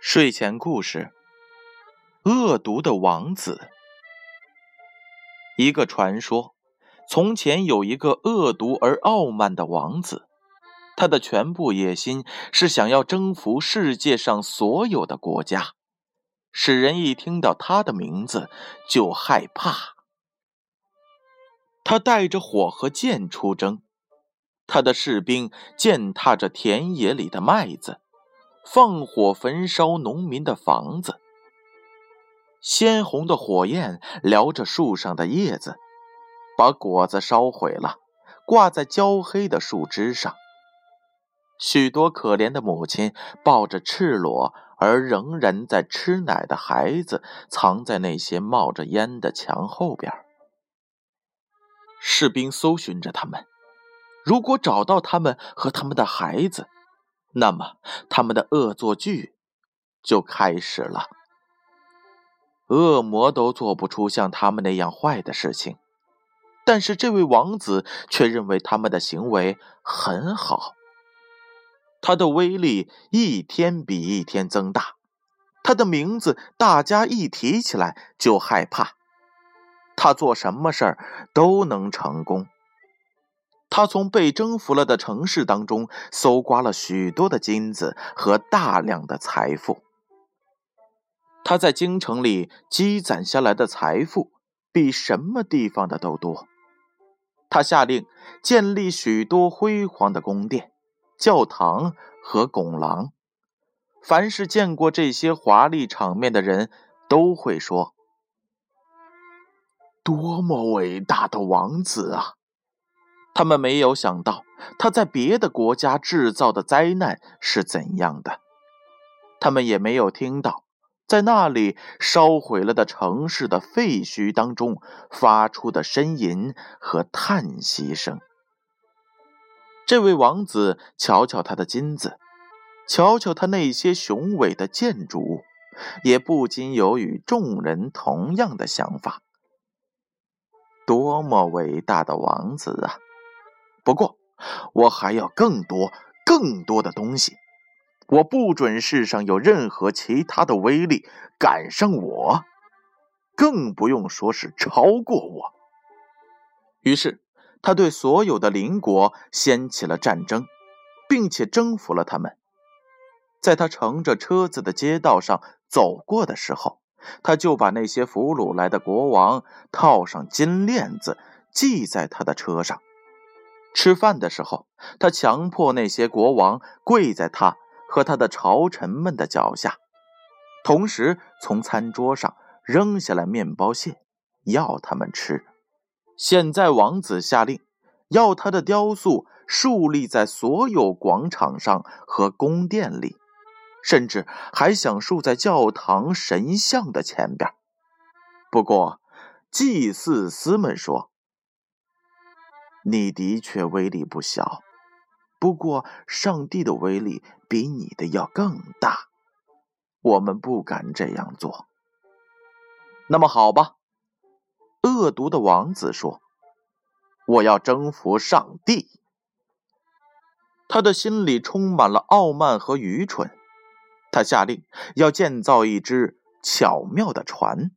睡前故事：恶毒的王子。一个传说：从前有一个恶毒而傲慢的王子，他的全部野心是想要征服世界上所有的国家，使人一听到他的名字就害怕。他带着火和剑出征，他的士兵践踏着田野里的麦子。放火焚烧农民的房子，鲜红的火焰燎着树上的叶子，把果子烧毁了，挂在焦黑的树枝上。许多可怜的母亲抱着赤裸而仍然在吃奶的孩子，藏在那些冒着烟的墙后边。士兵搜寻着他们，如果找到他们和他们的孩子。那么，他们的恶作剧就开始了。恶魔都做不出像他们那样坏的事情，但是这位王子却认为他们的行为很好。他的威力一天比一天增大，他的名字大家一提起来就害怕。他做什么事儿都能成功。他从被征服了的城市当中搜刮了许多的金子和大量的财富。他在京城里积攒下来的财富比什么地方的都多。他下令建立许多辉煌的宫殿、教堂和拱廊。凡是见过这些华丽场面的人都会说：“多么伟大的王子啊！”他们没有想到他在别的国家制造的灾难是怎样的，他们也没有听到在那里烧毁了的城市的废墟当中发出的呻吟和叹息声。这位王子瞧瞧他的金子，瞧瞧他那些雄伟的建筑物，也不禁有与众人同样的想法：多么伟大的王子啊！不过，我还要更多、更多的东西。我不准世上有任何其他的威力赶上我，更不用说是超过我。于是，他对所有的邻国掀起了战争，并且征服了他们。在他乘着车子的街道上走过的时候，他就把那些俘虏来的国王套上金链子，系在他的车上。吃饭的时候，他强迫那些国王跪在他和他的朝臣们的脚下，同时从餐桌上扔下来面包屑，要他们吃。现在王子下令，要他的雕塑竖立在所有广场上和宫殿里，甚至还想竖在教堂神像的前边。不过，祭祀司们说。你的确威力不小，不过上帝的威力比你的要更大，我们不敢这样做。那么好吧，恶毒的王子说：“我要征服上帝。”他的心里充满了傲慢和愚蠢。他下令要建造一只巧妙的船，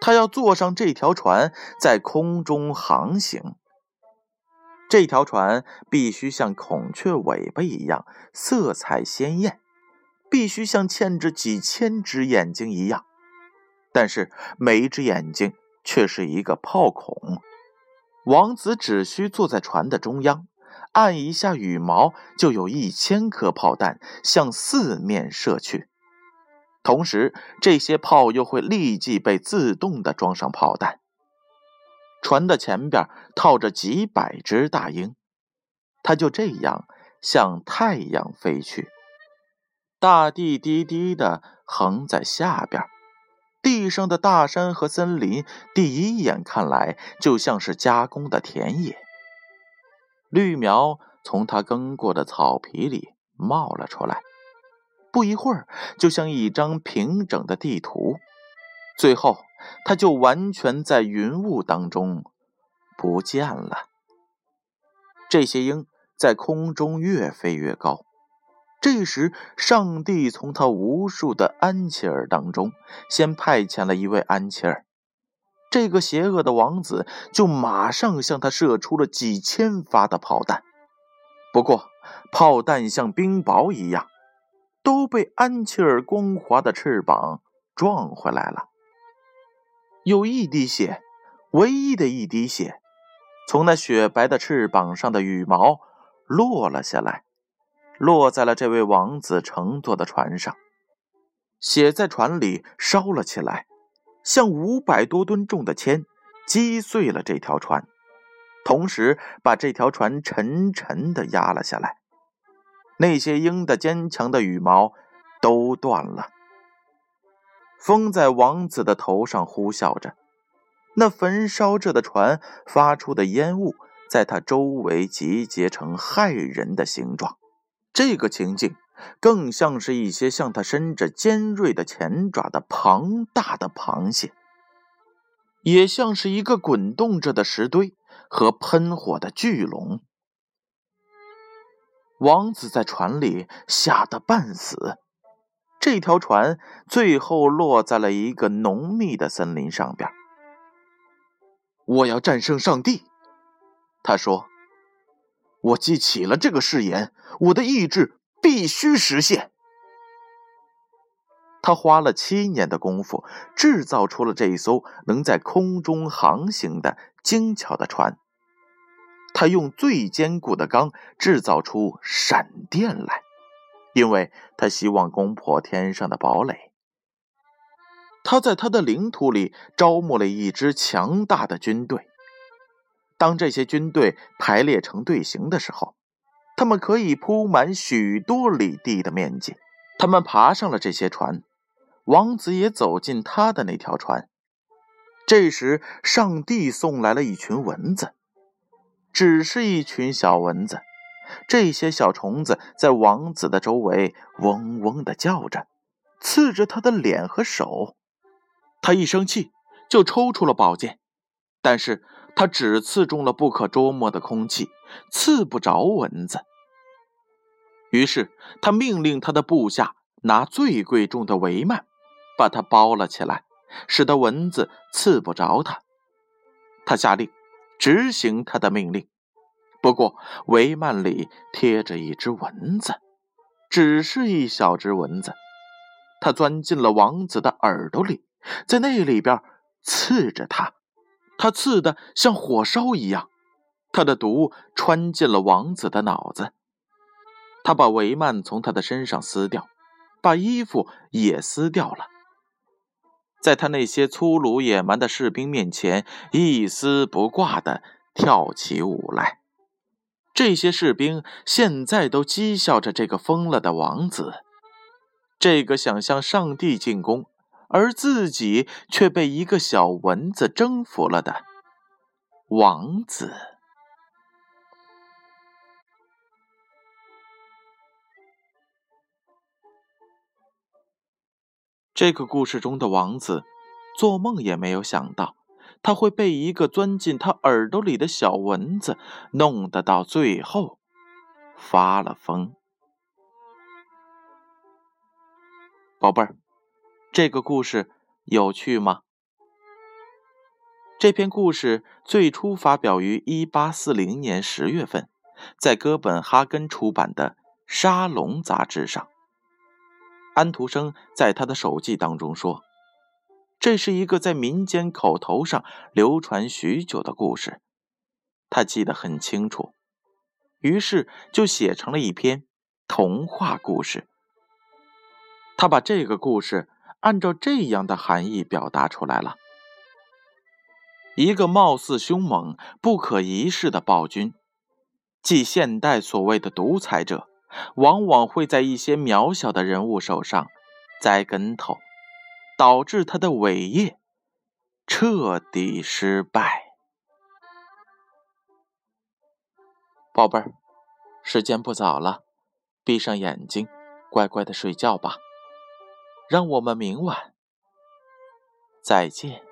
他要坐上这条船在空中航行。这条船必须像孔雀尾巴一样色彩鲜艳，必须像嵌着几千只眼睛一样，但是每一只眼睛却是一个炮孔。王子只需坐在船的中央，按一下羽毛，就有一千颗炮弹向四面射去，同时这些炮又会立即被自动的装上炮弹。船的前边套着几百只大鹰，它就这样向太阳飞去。大地低低的横在下边，地上的大山和森林，第一眼看来就像是加工的田野。绿苗从它耕过的草皮里冒了出来，不一会儿就像一张平整的地图。最后，他就完全在云雾当中不见了。这些鹰在空中越飞越高，这时，上帝从他无数的安琪儿当中，先派遣了一位安琪儿。这个邪恶的王子就马上向他射出了几千发的炮弹。不过，炮弹像冰雹一样，都被安琪儿光滑的翅膀撞回来了。有一滴血，唯一的一滴血，从那雪白的翅膀上的羽毛落了下来。落在了这位王子乘坐的船上，血在船里烧了起来，像五百多吨重的铅击碎了这条船，同时把这条船沉沉地压了下来。那些鹰的坚强的羽毛都断了。风在王子的头上呼啸着，那焚烧着的船发出的烟雾在他周围集结成骇人的形状。这个情景更像是一些向他伸着尖锐的前爪的庞大的螃蟹，也像是一个滚动着的石堆和喷火的巨龙。王子在船里吓得半死，这条船最后落在了一个浓密的森林上边。我要战胜上帝，他说。我记起了这个誓言，我的意志必须实现。他花了七年的功夫，制造出了这一艘能在空中航行的精巧的船。他用最坚固的钢制造出闪电来，因为他希望攻破天上的堡垒。他在他的领土里招募了一支强大的军队。当这些军队排列成队形的时候，他们可以铺满许多里地的面积。他们爬上了这些船，王子也走进他的那条船。这时，上帝送来了一群蚊子，只是一群小蚊子。这些小虫子在王子的周围嗡嗡地叫着，刺着他的脸和手。他一生气就抽出了宝剑，但是。他只刺中了不可捉摸的空气，刺不着蚊子。于是他命令他的部下拿最贵重的帷幔，把它包了起来，使得蚊子刺不着他。他下令执行他的命令，不过帷幔里贴着一只蚊子，只是一小只蚊子。它钻进了王子的耳朵里，在那里边刺着他。他刺的像火烧一样，他的毒穿进了王子的脑子。他把帷幔从他的身上撕掉，把衣服也撕掉了，在他那些粗鲁野蛮的士兵面前一丝不挂的跳起舞来。这些士兵现在都讥笑着这个疯了的王子，这个想向上帝进攻。而自己却被一个小蚊子征服了的王子。这个故事中的王子，做梦也没有想到，他会被一个钻进他耳朵里的小蚊子弄得到最后发了疯。宝贝儿。这个故事有趣吗？这篇故事最初发表于一八四零年十月份，在哥本哈根出版的《沙龙》杂志上。安徒生在他的手记当中说：“这是一个在民间口头上流传许久的故事，他记得很清楚，于是就写成了一篇童话故事。他把这个故事。”按照这样的含义表达出来了：一个貌似凶猛、不可一世的暴君，即现代所谓的独裁者，往往会在一些渺小的人物手上栽跟头，导致他的伟业彻底失败。宝贝儿，时间不早了，闭上眼睛，乖乖的睡觉吧。让我们明晚再见。